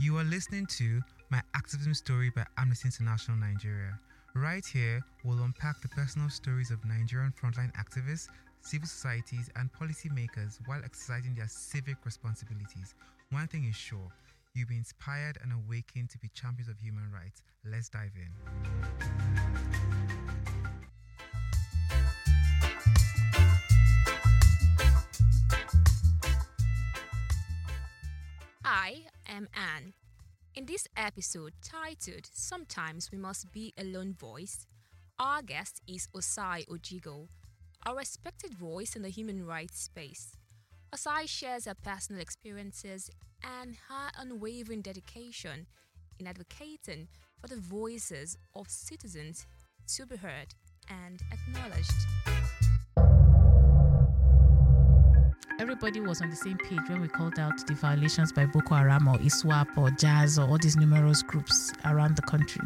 You are listening to My Activism Story by Amnesty International Nigeria. Right here, we'll unpack the personal stories of Nigerian frontline activists, civil societies, and policymakers while exercising their civic responsibilities. One thing is sure you'll be inspired and awakened to be champions of human rights. Let's dive in. Anne. In this episode titled Sometimes We Must Be a Lone Voice, our guest is Osai Ojigho, a respected voice in the human rights space. Osai shares her personal experiences and her unwavering dedication in advocating for the voices of citizens to be heard and acknowledged. Everybody was on the same page when we called out the violations by Boko Haram or ISWAP or JAS or all these numerous groups around the country.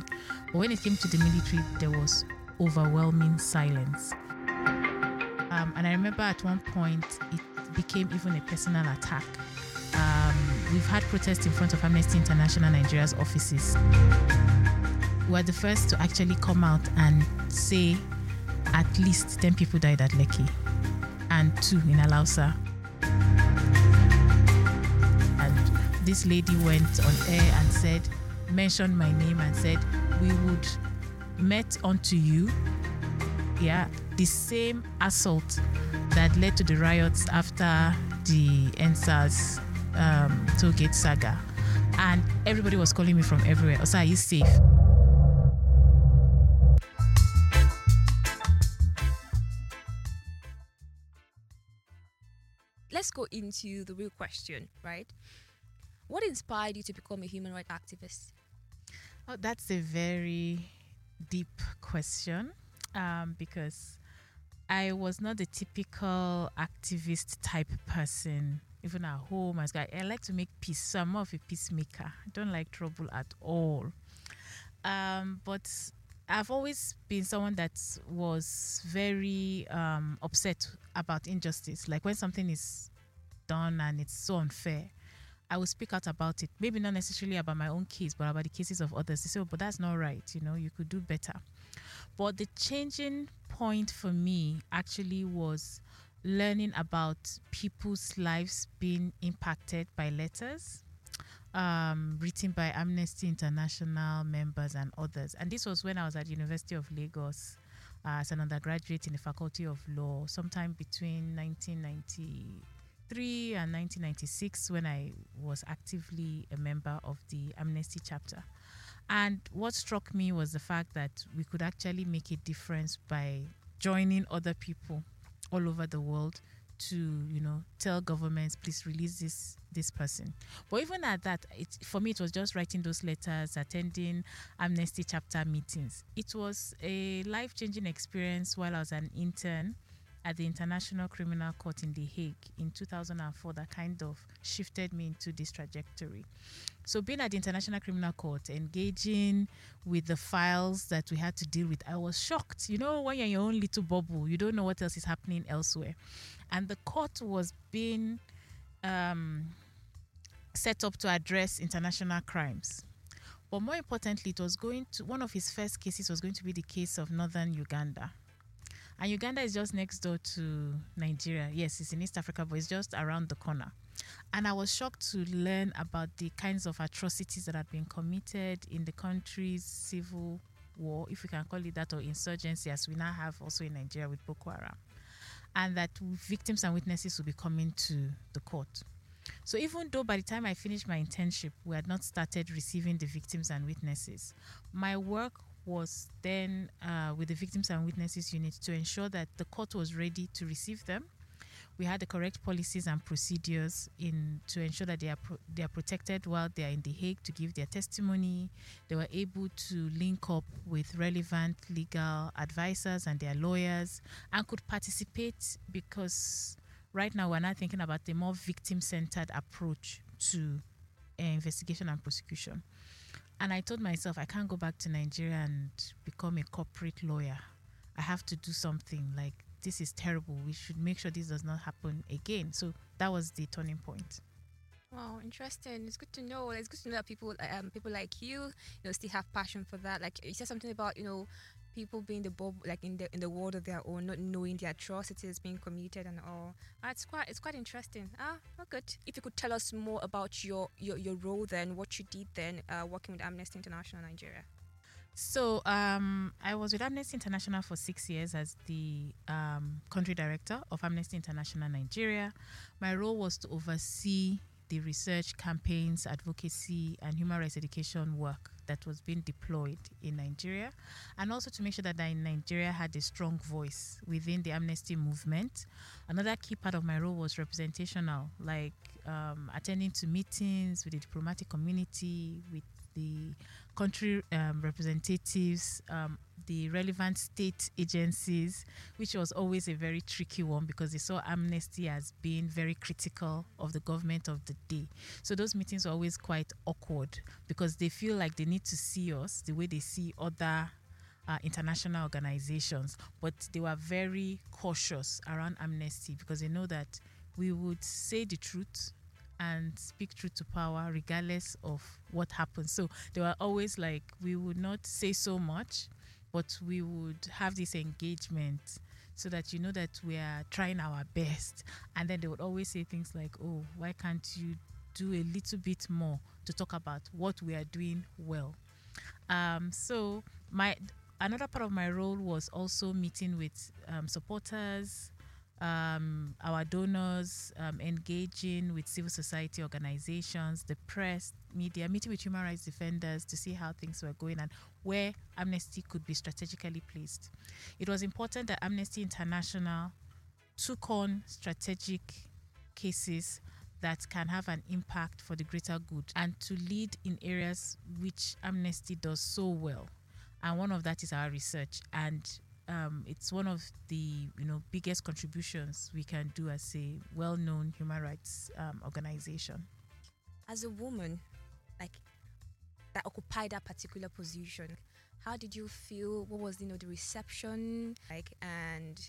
But when it came to the military, there was overwhelming silence. Um, and I remember at one point it became even a personal attack. Um, we've had protests in front of Amnesty International Nigeria's offices. We were the first to actually come out and say at least 10 people died at Lekki and two in Alausa. This lady went on air and said, mentioned my name and said, we would met unto you, yeah, the same assault that led to the riots after the EndSARS um, tollgate saga. And everybody was calling me from everywhere. Also, are you safe? Let's go into the real question, right? What inspired you to become a human rights activist? Oh, that's a very deep question um, because I was not the typical activist type person. Even at home, as I, like to make peace. So I'm more of a peacemaker. I don't like trouble at all. Um, but I've always been someone that was very um, upset about injustice. Like when something is done and it's so unfair, I will speak out about it. Maybe not necessarily about my own case, but about the cases of others. They say, oh, but that's not right. You know, you could do better. But the changing point for me actually was learning about people's lives being impacted by letters um, written by Amnesty International members and others. And this was when I was at University of Lagos uh, as an undergraduate in the Faculty of Law, sometime between 1993 and 1996, when I was actively a member of the Amnesty chapter. And what struck me was the fact that we could actually make a difference by joining other people all over the world to you know tell governments please release this this person. But even at that it for me it was just writing those letters attending amnesty chapter meetings. It was a life-changing experience while i was an intern at the international criminal court in the hague in 2004 that kind of shifted me into this trajectory so being at the international criminal court engaging with the files that we had to deal with i was shocked you know when you're in your own little bubble you don't know what else is happening elsewhere and the court was being um, set up to address international crimes. But more importantly, it was going to one of his first cases was going to be the case of northern Uganda. And Uganda is just next door to Nigeria. Yes, it's in East Africa, but it's just around the corner. And I was shocked to learn about the kinds of atrocities that had been committed in the country's civil war, if we can call it that, or insurgency, as we now have also in Nigeria with Boko Haram and that victims and witnesses will be coming to the court. So even though by the time I finished my internship, we had not started receiving the victims and witnesses, my work was then uh, with the victims and witnesses unit to ensure that the court was ready to receive them. We had the correct policies and procedures in to ensure that they are pro- they are protected while they are in the Hague to give their testimony. They were able to link up with relevant legal advisors and their lawyers and could participate because right now we're not thinking about the more victim-centered approach to uh, investigation and prosecution. And I told myself I can't go back to Nigeria and become a corporate lawyer. I have to do something like this is terrible. We should make sure this does not happen again. So that was the turning point. Wow, interesting. It's good to know. It's good to know that people, um, people like you, you know, still have passion for that. Like you said something about, you know, people being the bob, like in the in the world of their own, not knowing the atrocities being committed and all. Uh, it's quite, it's quite interesting. Ah, well, good. If you could tell us more about your your, your role then, what you did then, uh, working with Amnesty International Nigeria. So um, I was with Amnesty International for six years as the um, country director of Amnesty International Nigeria. My role was to oversee the research, campaigns, advocacy, and human rights education work that was being deployed in Nigeria, and also to make sure that Nigeria had a strong voice within the amnesty movement. Another key part of my role was representational, like um, attending to meetings with the diplomatic community, with the country um, representatives, um, the relevant state agencies, which was always a very tricky one because they saw amnesty as being very critical of the government of the day. So those meetings were always quite awkward because they feel like they need to see us the way they see other uh, international organizations, but they were very cautious around amnesty because they know that we would say the truth and speak truth to power regardless of what happens. So they were always like, we would not say so much, but we would have this engagement so that you know that we are trying our best. And then they would always say things like, oh, why can't you do a little bit more to talk about what we are doing well? Um, so my another part of my role was also meeting with um, supporters, um, our donors, um, engaging with civil society organizations, the press, media, meeting with human rights defenders to see how things were going and where Amnesty could be strategically placed. It was important that Amnesty International took on strategic cases that can have an impact for the greater good and to lead in areas which Amnesty does so well. And one of that is our research. And um, it's one of the you know biggest contributions we can do as a well-known human rights um, organization. As a woman, like that occupied that particular position, how did you feel? What was you know the reception like, and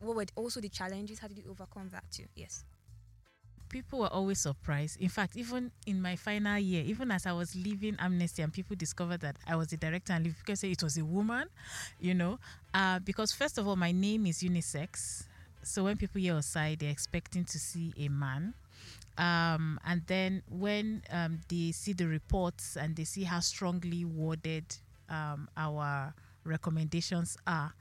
what were also the challenges? How did you overcome that too? Yes people were always surprised. In fact, even in my final year, even as I was leaving Amnesty and people discovered that I was the director and because it was a woman, you know, uh, because first of all, my name is unisex. So when people hear Osai, they're expecting to see a man. Um, and then when um, they see the reports and they see how strongly worded um, our recommendations are,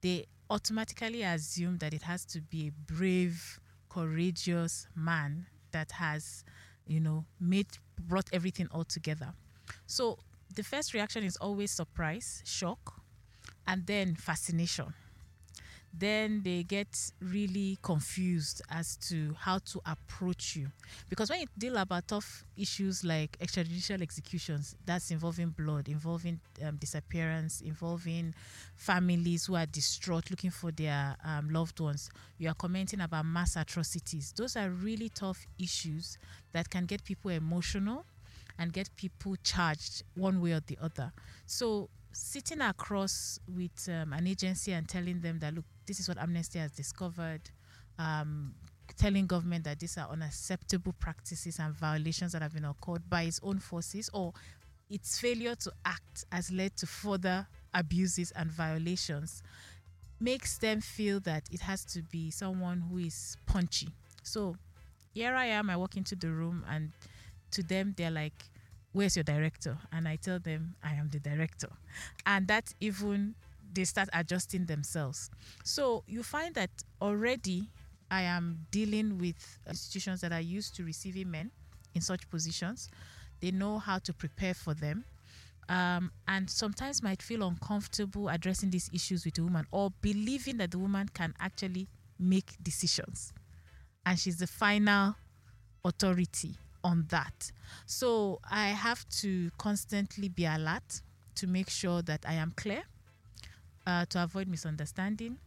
they automatically assume that it has to be a brave, courageous man that has, you know, made brought everything all together. So the first reaction is always surprise, shock, and then fascination then they get really confused as to how to approach you. Because when you deal about tough issues like extrajudicial executions, that's involving blood, involving um, disappearance, involving families who are distraught looking for their um, loved ones, you are commenting about mass atrocities. Those are really tough issues that can get people emotional and get people charged one way or the other. So sitting across with um, an agency and telling them that look this is what amnesty has discovered um, telling government that these are unacceptable practices and violations that have been occurred by its own forces or its failure to act has led to further abuses and violations makes them feel that it has to be someone who is punchy so here i am i walk into the room and to them they're like where's your director? And I tell them, I am the director. And that even they start adjusting themselves. So you find that already I am dealing with institutions that are used to receiving men in such positions. They know how to prepare for them. Um, and sometimes might feel uncomfortable addressing these issues with a woman or believing that the woman can actually make decisions and she's the final authority on that. So I have to constantly be alert to make sure that I am clear, uh, to avoid misunderstanding,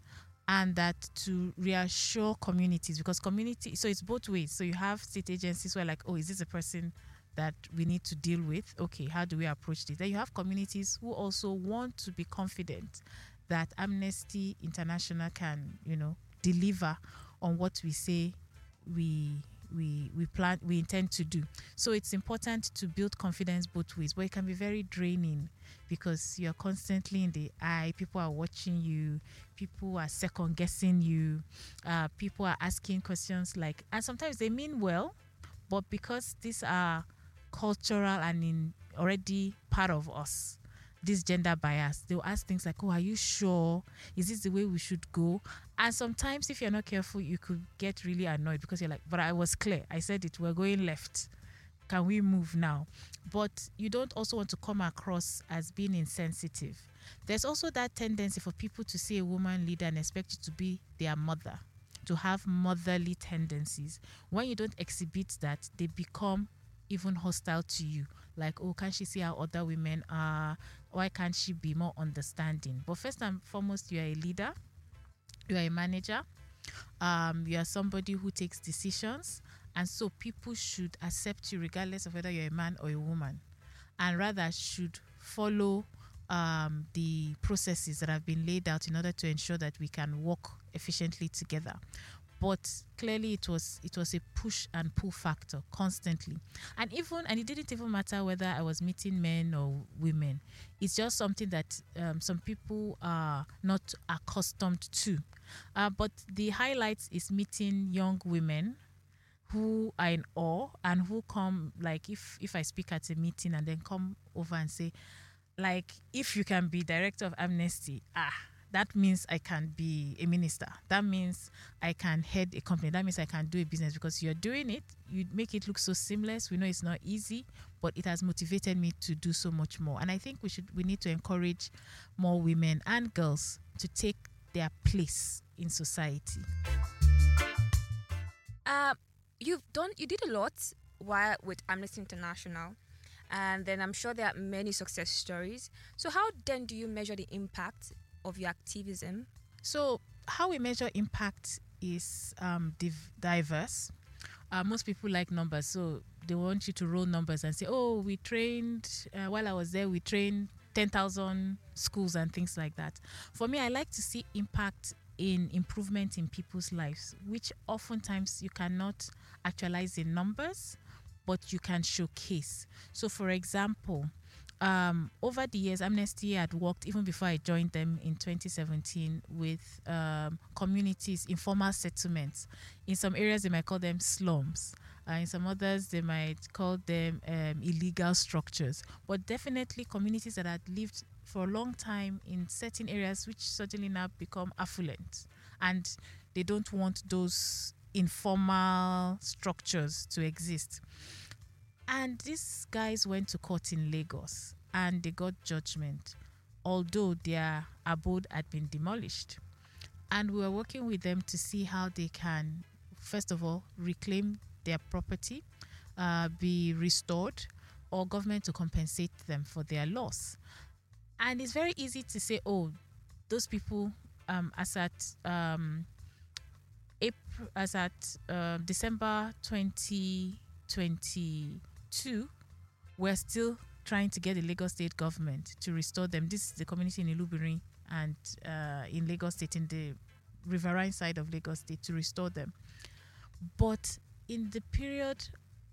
and that to reassure communities because community. So it's both ways. So you have state agencies who are like, oh, is this a person that we need to deal with? Okay, how do we approach this? Then you have communities who also want to be confident that Amnesty International can, you know, deliver on what we say we we we plan we intend to do. So it's important to build confidence both ways, but it can be very draining because you're constantly in the eye. People are watching you. People are second guessing you. Uh, people are asking questions like, and sometimes they mean well, but because these are cultural and in already part of us this gender bias they'll ask things like oh are you sure is this the way we should go and sometimes if you're not careful you could get really annoyed because you're like but i was clear. I said it. We're going left. Can we move now? But you don't also want to come across as being insensitive. There's also that tendency for people to see a woman leader and expect you to be their mother to have motherly tendencies. When you don't exhibit that they become even hostile to you. Like oh can she see how other women are? Why can't she be more understanding? But first and foremost you are a leader you are a manager um, you are somebody who takes decisions and so people should accept you regardless of whether you're a man or a woman and rather should follow um, the processes that have been laid out in order to ensure that we can work efficiently together but clearly it was it was a push and pull factor constantly. And even and it didn't even matter whether i was meeting men or women. It's just something that um, some people are not accustomed to. Uh, but the highlights is meeting young women who are in awe and who come like if if i speak at a meeting and then come over and say like if you can be director of amnesty ah that means I can be a minister. That means I can head a company. That means I can do a business because you're doing it. You make it look so seamless. We know it's not easy, but it has motivated me to do so much more. And I think we should we need to encourage more women and girls to take their place in society. Uh, you've done you did a lot while with Amnesty International and then I'm sure there are many success stories. So how then do you measure the impact of your activism? So, how we measure impact is um, div- diverse. Uh, most people like numbers, so they want you to roll numbers and say, "Oh, we trained uh, while I was there. We trained ten thousand schools and things like that." For me, I like to see impact in improvement in people's lives, which oftentimes you cannot actualize in numbers, but you can showcase. So, for example, um, over the years, Amnesty had worked even before I joined them in 2017 with um, communities, informal settlements. In some areas, they might call them slums. Uh, in some others, they might call them um, illegal structures. But definitely, communities that had lived for a long time in certain areas, which suddenly now become affluent, and they don't want those informal structures to exist. And these guys went to court in Lagos and they got judgment, although their abode had been demolished. And we were working with them to see how they can, first of all, reclaim their property, uh, be restored, or government to compensate them for their loss. And it's very easy to say, oh, those people, um, as at um, April, as at uh, December 2020 two, we're still trying to get the Lagos State government to restore them. This is the community in Ilubirin and uh, in Lagos State, in the riverine side of Lagos State, to restore them. But in the period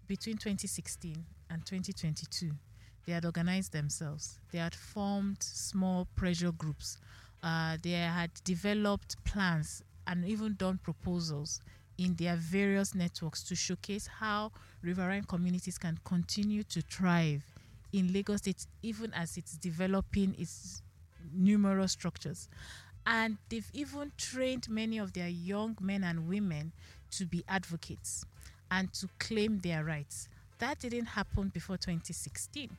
between 2016 and 2022, they had organized themselves. They had formed small pressure groups. Uh, they had developed plans and even done proposals in their various networks to showcase how riverine communities can continue to thrive in Lagos State, even as it's developing its numerous structures. And they've even trained many of their young men and women to be advocates and to claim their rights. That didn't happen before 2016.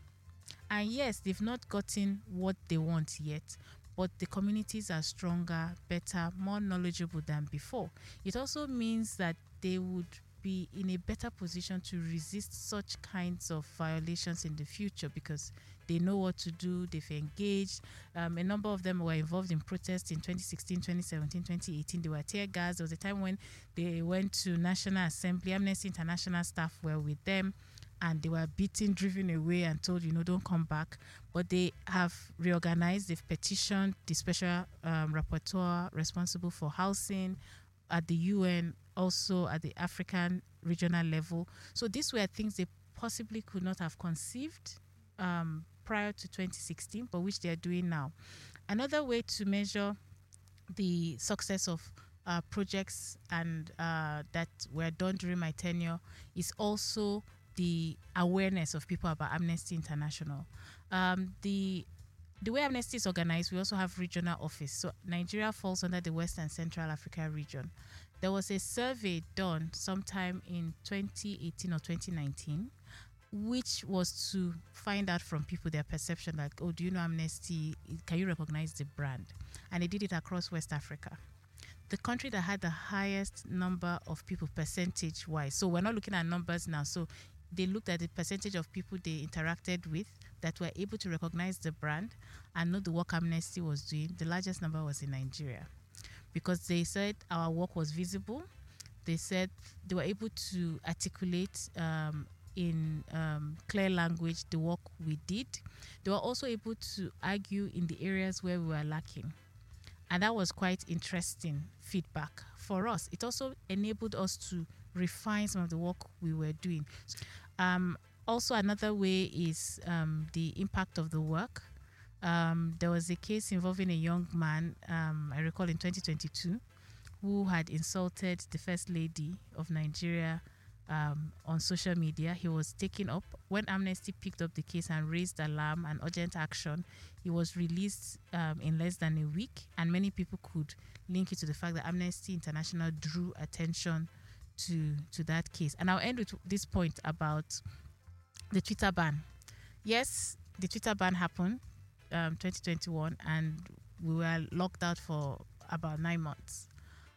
And yes, they've not gotten what they want yet, but the communities are stronger, better, more knowledgeable than before. It also means that they would be in a better position to resist such kinds of violations in the future because they know what to do, they've engaged. Um, a number of them were involved in protests in 2016, 2017, 2018. They were tear gas. There was a time when they went to National Assembly, Amnesty International staff were with them and they were beaten, driven away, and told, you know, don't come back. But they have reorganized, they've petitioned the special um, rapporteur responsible for housing at the UN, also at the African regional level. So these were things they possibly could not have conceived um, prior to 2016, but which they are doing now. Another way to measure the success of uh, projects and uh, that were done during my tenure is also the awareness of people about Amnesty International. Um, the the way Amnesty is organized, we also have regional office. So Nigeria falls under the West and Central Africa region. There was a survey done sometime in 2018 or 2019, which was to find out from people their perception like, oh, do you know Amnesty? Can you recognize the brand? And they did it across West Africa the country that had the highest number of people percentage wise. So we're not looking at numbers now. So they looked at the percentage of people they interacted with that were able to recognize the brand and know the work Amnesty was doing. The largest number was in Nigeria because they said our work was visible. They said they were able to articulate um, in um, clear language the work we did. They were also able to argue in the areas where we were lacking. And that was quite interesting feedback for us. It also enabled us to refine some of the work we were doing. Um, also, another way is um, the impact of the work. Um, there was a case involving a young man, um, I recall in 2022, who had insulted the First Lady of Nigeria um, on social media. He was taken up. When Amnesty picked up the case and raised alarm and urgent action, he was released um, in less than a week. And many people could link it to the fact that Amnesty International drew attention to to that case. And I'll end with this point about the Twitter ban. Yes, the Twitter ban happened um, 2021, and we were locked out for about nine months.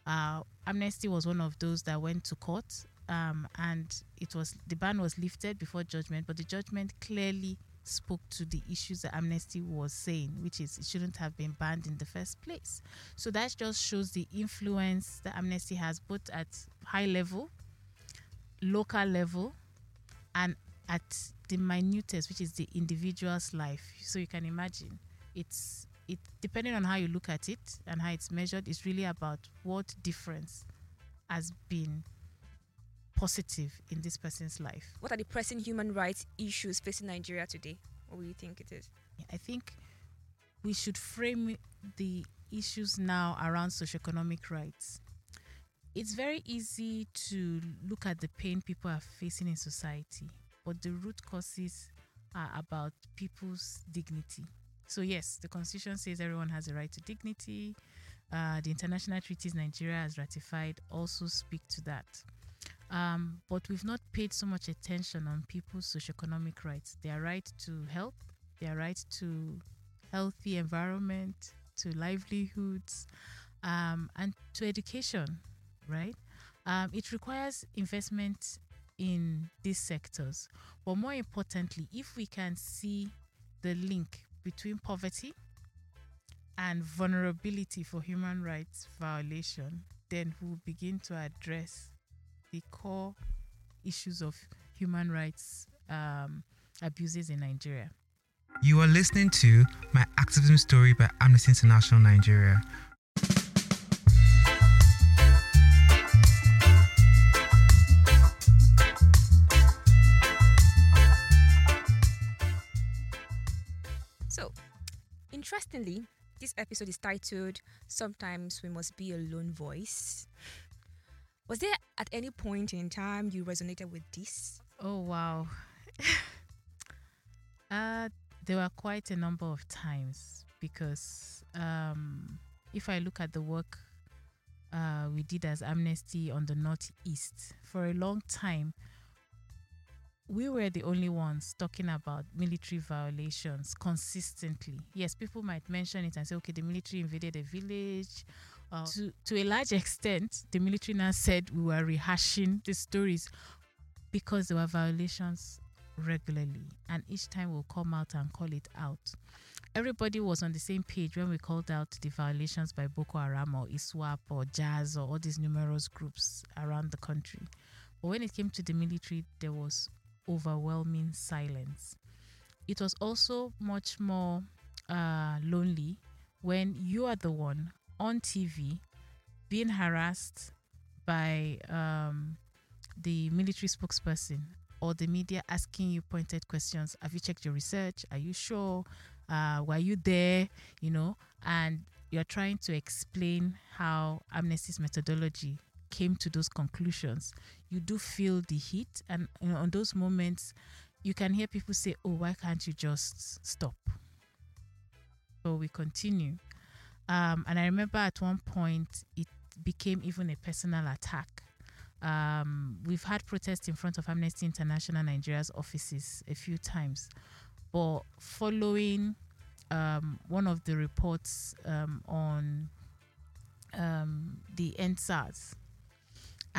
Uh, Amnesty was one of those that went to court, um, and it was the ban was lifted before judgment, but the judgment clearly spoke to the issues that Amnesty was saying, which is it shouldn't have been banned in the first place. So that just shows the influence that Amnesty has both at high level, local level, and at the minutest, which is the individual's life. So you can imagine it's it depending on how you look at it and how it's measured, it's really about what difference has been positive in this person's life. What are the pressing human rights issues facing Nigeria today? What do you think it is? I think we should frame the issues now around socioeconomic rights. It's very easy to look at the pain people are facing in society, but the root causes are about people's dignity. So, yes, the Constitution says everyone has a right to dignity. Uh, the international treaties Nigeria has ratified also speak to that. Um, but we've not paid so much attention on people's socioeconomic rights, their right to health, their right to healthy environment, to livelihoods, um, and to education, right? Um, it requires investment in these sectors. But more importantly, if we can see the link between poverty and vulnerability for human rights violation, then we'll begin to address the core issues of human rights um, abuses in Nigeria. You are listening to My Activism Story by Amnesty International Nigeria. Interestingly, this episode is titled Sometimes We Must Be a Lone Voice. Was there at any point in time you resonated with this? Oh wow. uh there were quite a number of times because um if I look at the work uh, we did as Amnesty on the Northeast for a long time, we were the only ones talking about military violations consistently. Yes, people might mention it and say, okay, the military invaded a village uh, to to a large extent, the military now said we were rehashing the stories because there were violations regularly, and each time we'll come out and call it out. Everybody was on the same page when we called out the violations by Boko Haram or ISWAP or JAS or all these numerous groups around the country. But when it came to the military, there was overwhelming silence. It was also much more uh, lonely when you are the one on TV being harassed by um, the military spokesperson or the media asking you pointed questions. Have you checked your research? Are you sure? Uh, were you there? You know, and you're trying to explain how Amnesty's methodology came to those conclusions. You do feel the heat, and you know, on those moments, you can hear people say, "Oh, why can't you just stop?" So we continue. Um, and I remember at one point it became even a personal attack. Um, we've had protests in front of Amnesty International Nigeria's offices a few times, but following um, one of the reports um, on um, the EndSARS,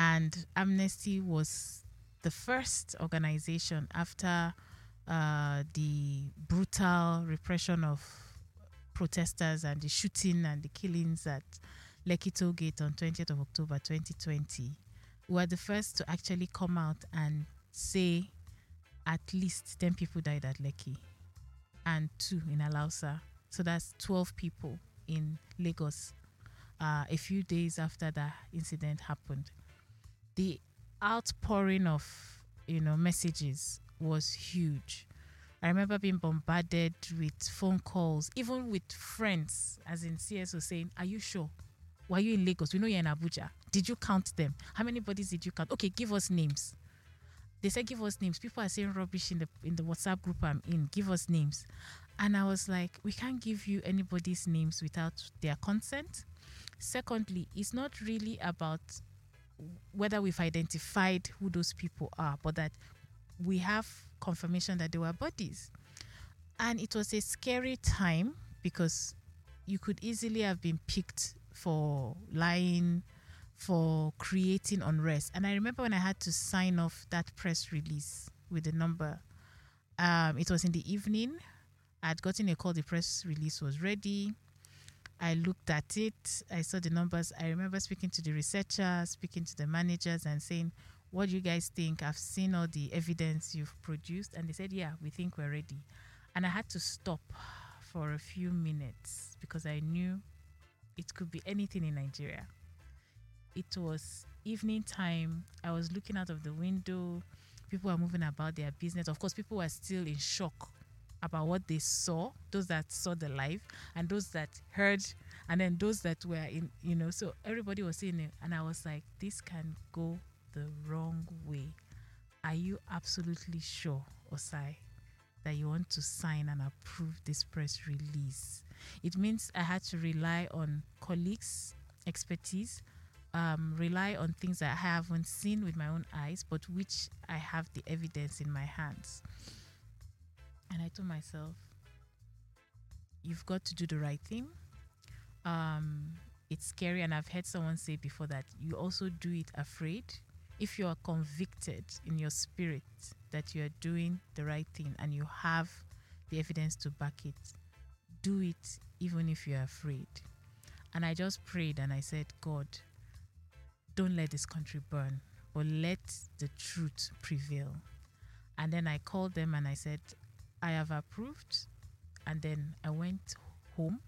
and Amnesty was the first organization after uh, the brutal repression of protesters and the shooting and the killings at Lekki Toll Gate on 20th of October 2020. We were the first to actually come out and say at least 10 people died at Lekki and two in Alausa. So that's 12 people in Lagos uh, a few days after that incident happened. The outpouring of you know messages was huge. I remember being bombarded with phone calls, even with friends, as in CSO saying, Are you sure? Were you in Lagos? We know you're in Abuja. Did you count them? How many bodies did you count? Okay, give us names. They said give us names. People are saying rubbish in the in the WhatsApp group I'm in. Give us names. And I was like, we can't give you anybody's names without their consent. Secondly, it's not really about whether we've identified who those people are, but that we have confirmation that they were bodies. And it was a scary time because you could easily have been picked for lying, for creating unrest. And I remember when I had to sign off that press release with the number, um, it was in the evening. I'd gotten a call, the press release was ready. I looked at it, I saw the numbers. I remember speaking to the researchers, speaking to the managers, and saying, What do you guys think? I've seen all the evidence you've produced. And they said, Yeah, we think we're ready. And I had to stop for a few minutes because I knew it could be anything in Nigeria. It was evening time. I was looking out of the window. People were moving about their business. Of course, people were still in shock about what they saw, those that saw the live, and those that heard, and then those that were in, you know. So everybody was saying it, and I was like, this can go the wrong way. Are you absolutely sure, Osai, that you want to sign and approve this press release? It means I had to rely on colleagues' expertise, um, rely on things that I haven't seen with my own eyes, but which I have the evidence in my hands. And I told myself, you've got to do the right thing. Um, it's scary, and I've heard someone say before that you also do it afraid. If you are convicted in your spirit that you are doing the right thing and you have the evidence to back it, do it even if you're afraid. And I just prayed and I said, God, don't let this country burn, but let the truth prevail. And then I called them and I said, I have approved. And then I went home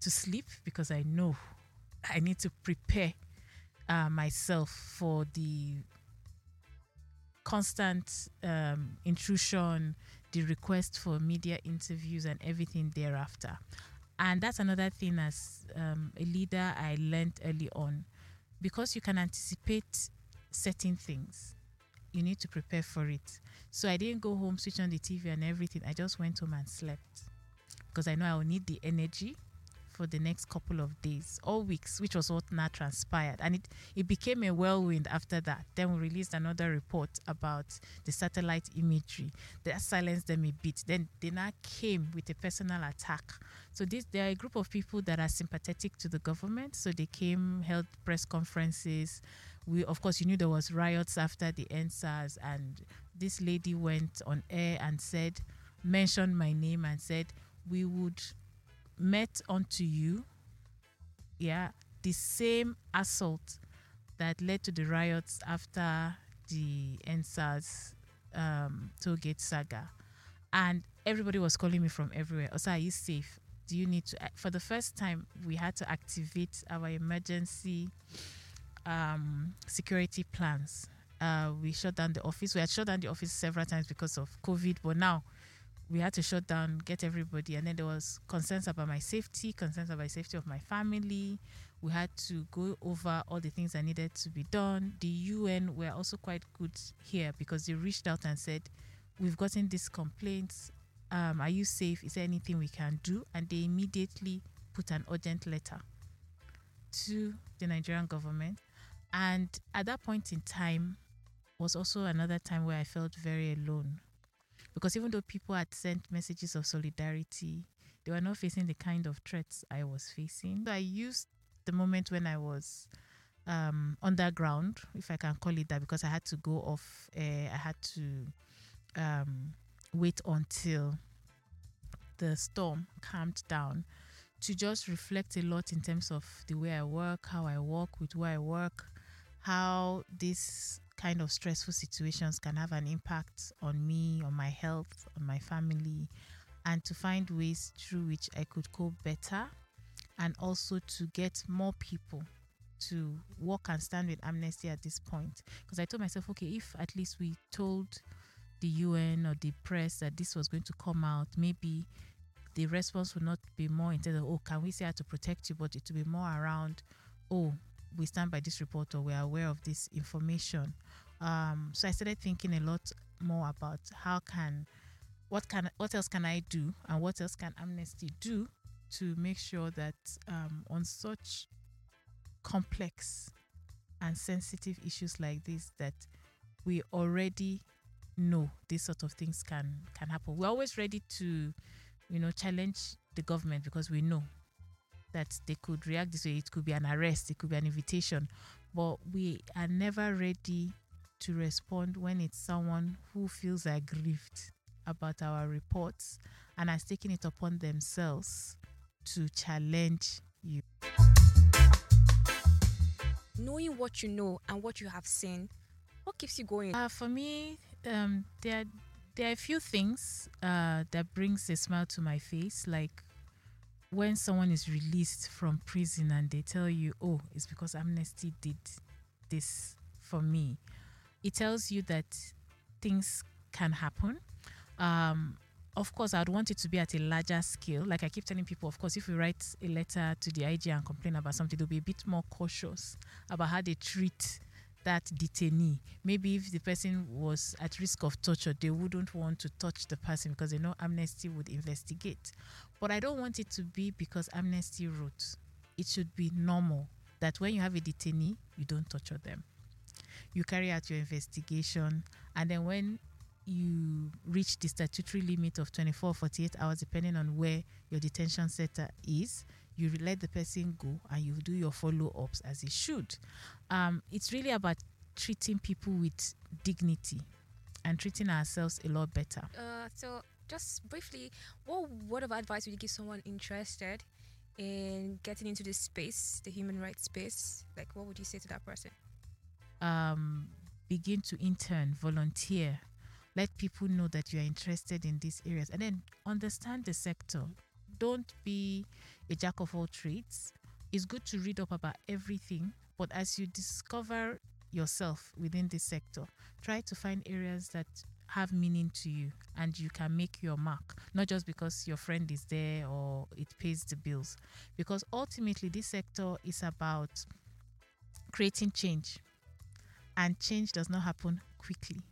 to sleep because I know I need to prepare uh, myself for the constant um, intrusion, the request for media interviews, and everything thereafter. And that's another thing as um, a leader I learned early on. Because you can anticipate certain things, you need to prepare for it. So I didn't go home, switch on the TV and everything. I just went home and slept because I know I will need the energy for the next couple of days or weeks, which was what now transpired. And it, it became a whirlwind after that. Then we released another report about the satellite imagery. That silenced them a bit. Then they now came with a personal attack. So this there are a group of people that are sympathetic to the government. So they came, held press conferences. We of course you knew there was riots after the EndSARS and this lady went on air and said, mentioned my name and said, we would met unto you, yeah, the same assault that led to the riots after the EndSARS um, tollgate saga. And everybody was calling me from everywhere. Also, are you safe? Do you need to? For the first time, we had to activate our emergency um, security plans. Uh, we shut down the office. We had shut down the office several times because of COVID, but now we had to shut down, get everybody, and then there was concerns about my safety, concerns about the safety of my family. We had to go over all the things that needed to be done. The UN were also quite good here because they reached out and said, "We've gotten these complaints. Um, are you safe? Is there anything we can do?" And they immediately put an urgent letter to the Nigerian government. And at that point in time was also another time where I felt very alone because even though people had sent messages of solidarity, they were not facing the kind of threats I was facing. So I used the moment when I was um, underground, if I can call it that, because I had to go off. Uh, I had to um, wait until the storm calmed down to just reflect a lot in terms of the way I work, how I work, with where I work, how this kind of stressful situations can have an impact on me, on my health, on my family, and to find ways through which I could cope better and also to get more people to walk and stand with amnesty at this point. Because I told myself, okay, if at least we told the UN or the press that this was going to come out, maybe the response would not be more in terms of, oh, can we say how to protect you, but it will be more around, oh, we stand by this report or we're aware of this information. Um, so I started thinking a lot more about how can what can what else can I do and what else can Amnesty do to make sure that um, on such complex and sensitive issues like this that we already know these sort of things can can happen. We're always ready to, you know, challenge the government because we know that they could react this way. It could be an arrest, it could be an invitation, but we are never ready to respond when it's someone who feels aggrieved about our reports and has taken it upon themselves to challenge you. Knowing what you know and what you have seen, what keeps you going? Uh, for me, um, there there are a few things uh, that brings a smile to my face, like when someone is released from prison and they tell you, oh, it's because Amnesty did this for me, it tells you that things can happen. Um, of course, I'd want it to be at a larger scale. Like I keep telling people, of course, if we write a letter to the IG and complain about something, they'll be a bit more cautious about how they treat that detainee. Maybe if the person was at risk of torture, they wouldn't want to touch the person because they know Amnesty would investigate. But I don't want it to be because Amnesty wrote. It should be normal that when you have a detainee, you don't torture them. You carry out your investigation, and then when you reach the statutory limit of 24 48 hours, depending on where your detention center is, you let the person go and you do your follow ups as it should. Um, it's really about treating people with dignity and treating ourselves a lot better. Uh, so, just briefly, what word of advice would you give someone interested in getting into this space, the human rights space? Like, what would you say to that person? Um, begin to intern, volunteer, let people know that you are interested in these areas, and then understand the sector. Don't be a jack of all trades. It's good to read up about everything, but as you discover yourself within this sector, try to find areas that have meaning to you and you can make your mark, not just because your friend is there or it pays the bills. Because ultimately, this sector is about creating change, and change does not happen quickly,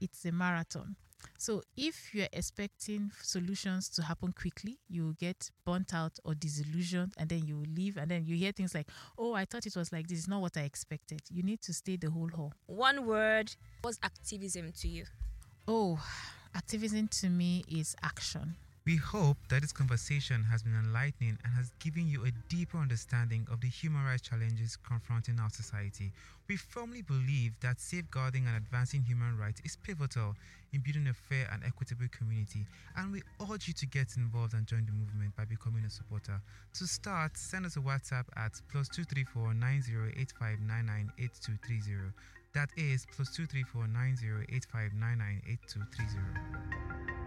it's a marathon. So if you're expecting solutions to happen quickly, you will get burnt out or disillusioned and then you will leave and then you hear things like, "Oh, I thought it was like this, it's not what I expected." You need to stay the whole haul. One word, what's activism to you? Oh, activism to me is action. We hope that this conversation has been enlightening and has given you a deeper understanding of the human rights challenges confronting our society. We firmly believe that safeguarding and advancing human rights is pivotal in building a fair and equitable community, and we urge you to get involved and join the movement by becoming a supporter. To start, send us a WhatsApp at plus 234 That is plus 234 8030